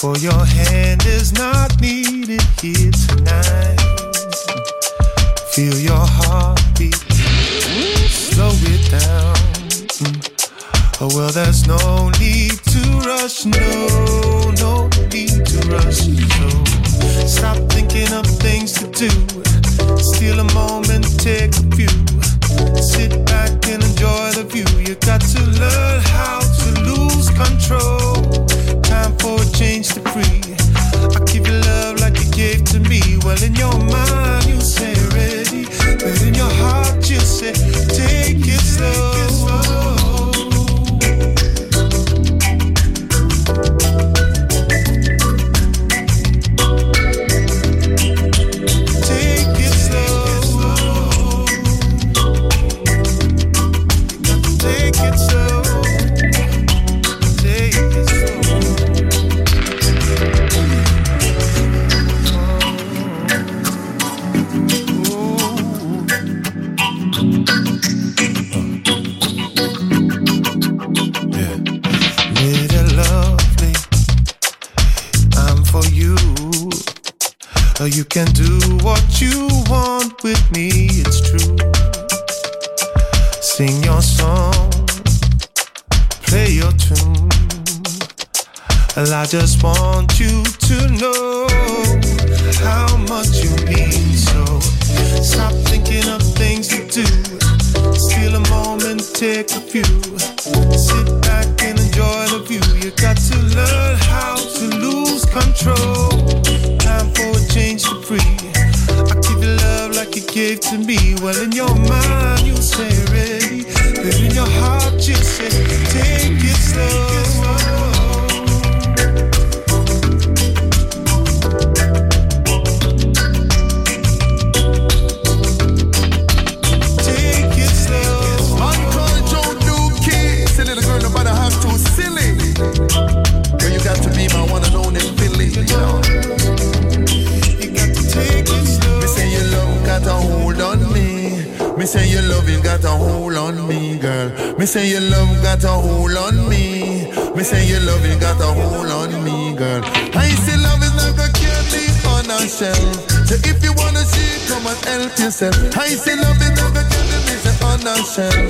For your hand is not needed here tonight. Feel your heartbeat, slow it down. Oh, well, there's no need to rush, no, no need to rush. No. stop thinking of things to do. Steal a moment, take a few. Sit back and enjoy the view. You got to learn how to lose control. Well, in your mind you say ready, but in your heart you say take it slow. just want yourself. I see love in every girl, me say unashamed.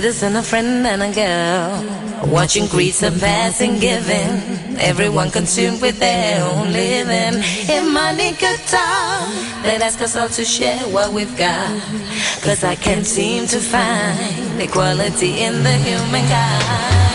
Citizen, a friend, and a girl. Watching grease of passing, giving. Everyone consumed with their own living. If money could talk, they'd ask us all to share what we've got. Cause I can't seem to find equality in the human kind.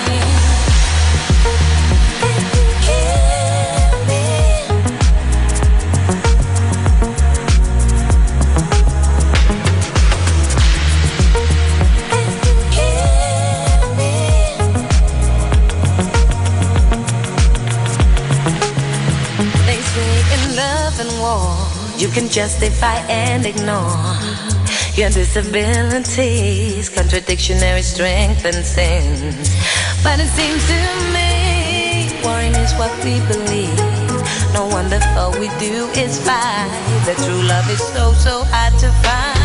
You can justify and ignore your disabilities, contradictionary strength and sins. But it seems to me, worrying is what we believe. No wonder all we do is fight. The true love is so, so hard to find.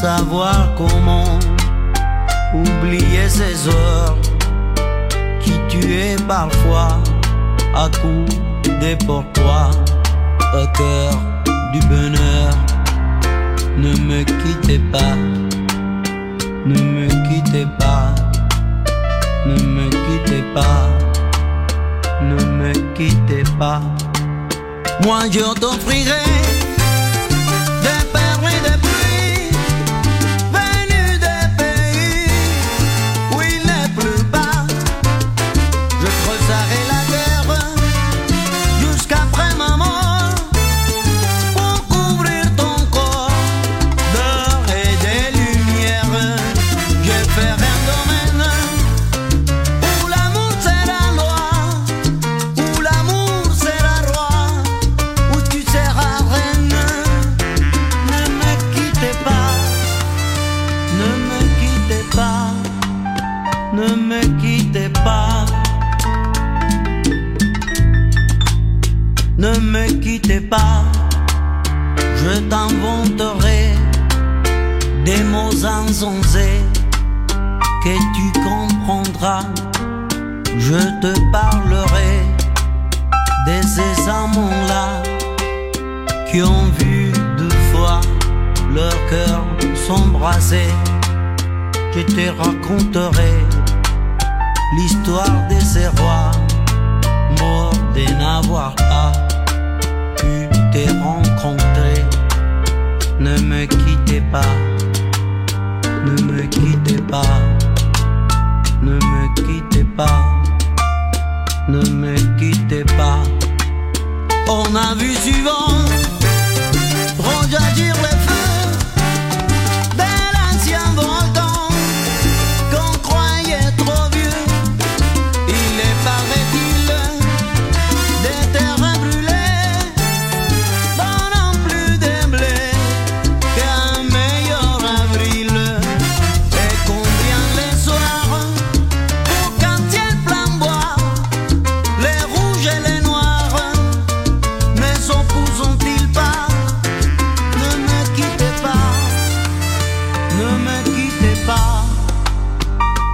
savoir comment oublier ces heures qui tuaient parfois à coups des pourquoi au cœur du bonheur. Ne me quittez pas, ne me quittez pas, ne me quittez pas, ne me quittez pas. Moi je t'offrirai des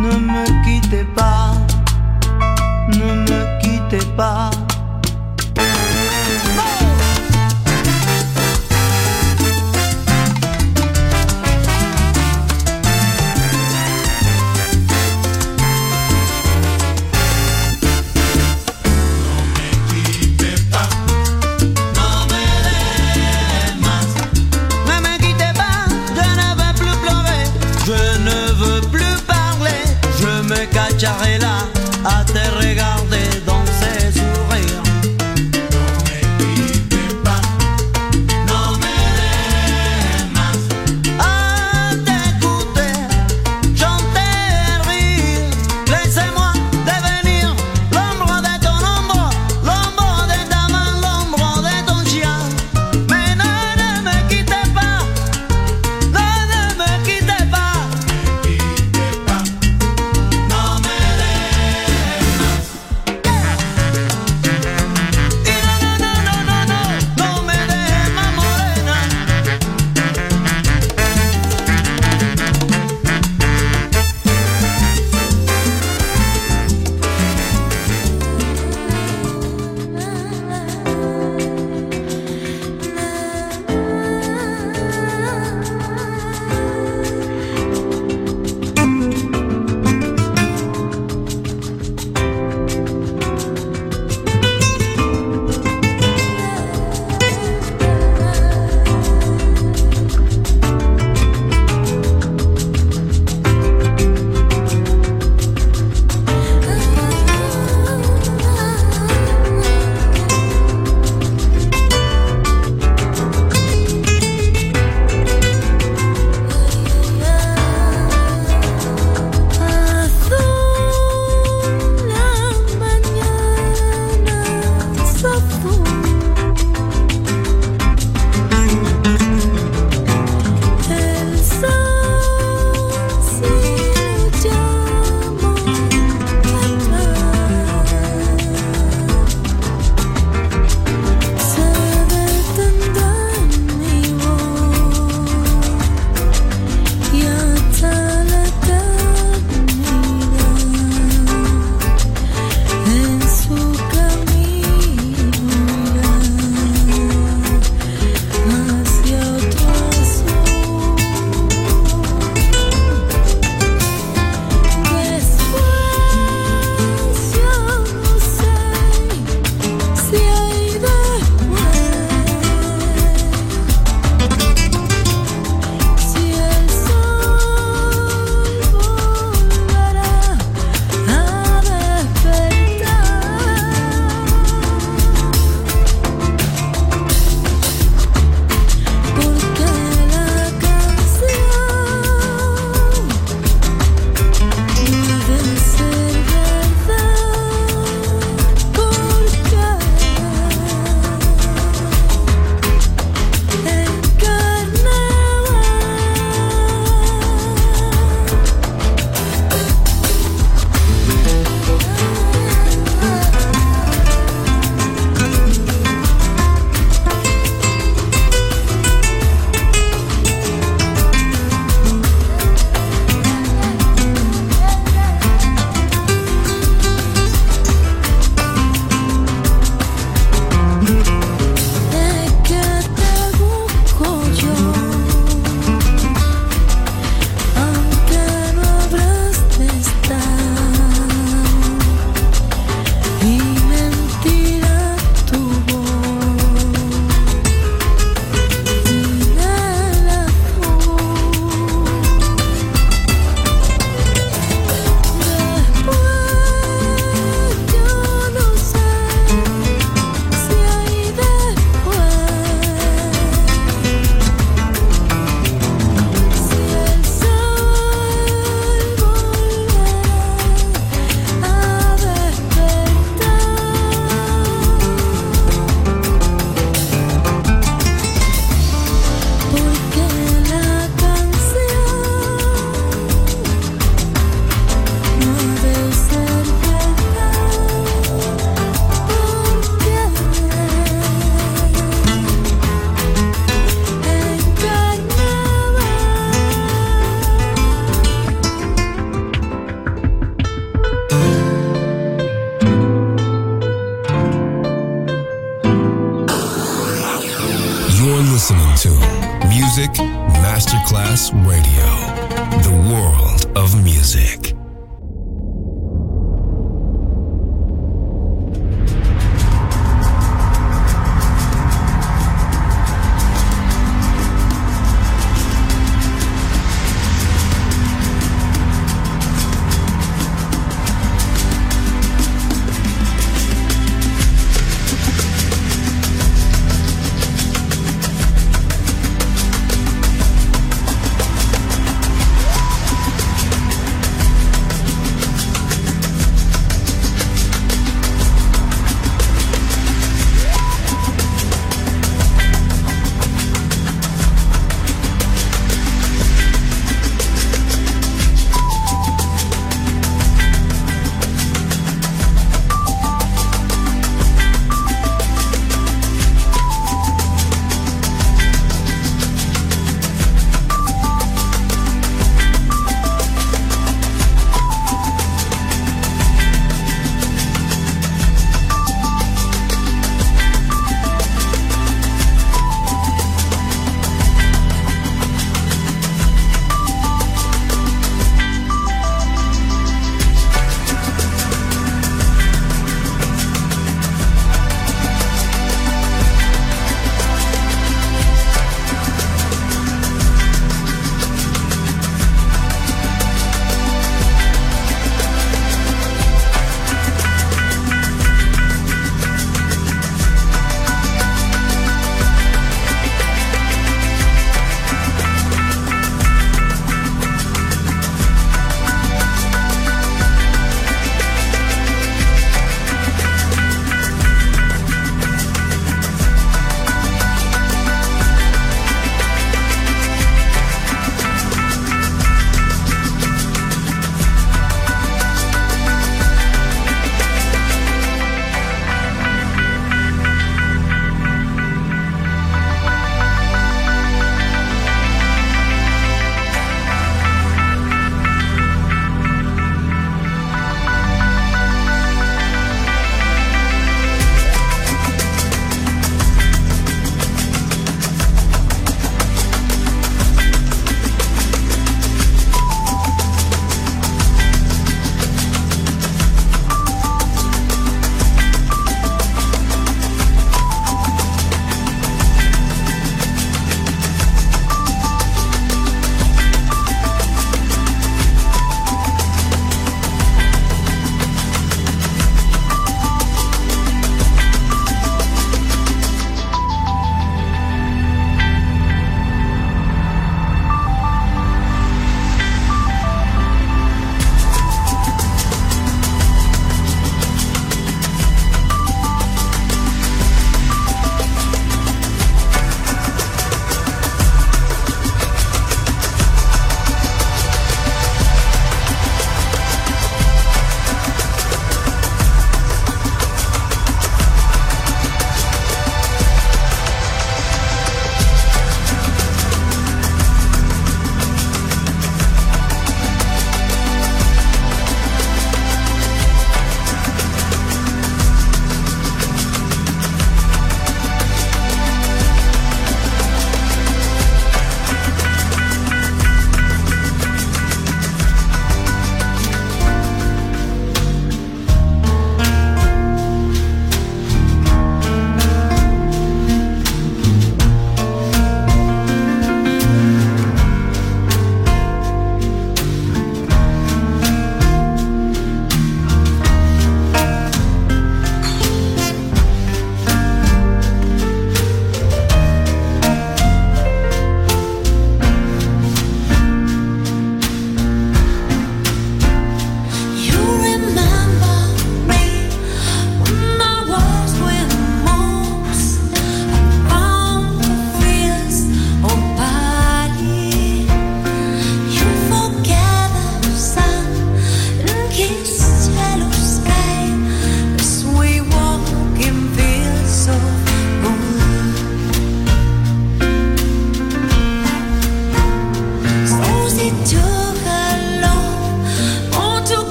ne me quittez pas, ne me quittez pas.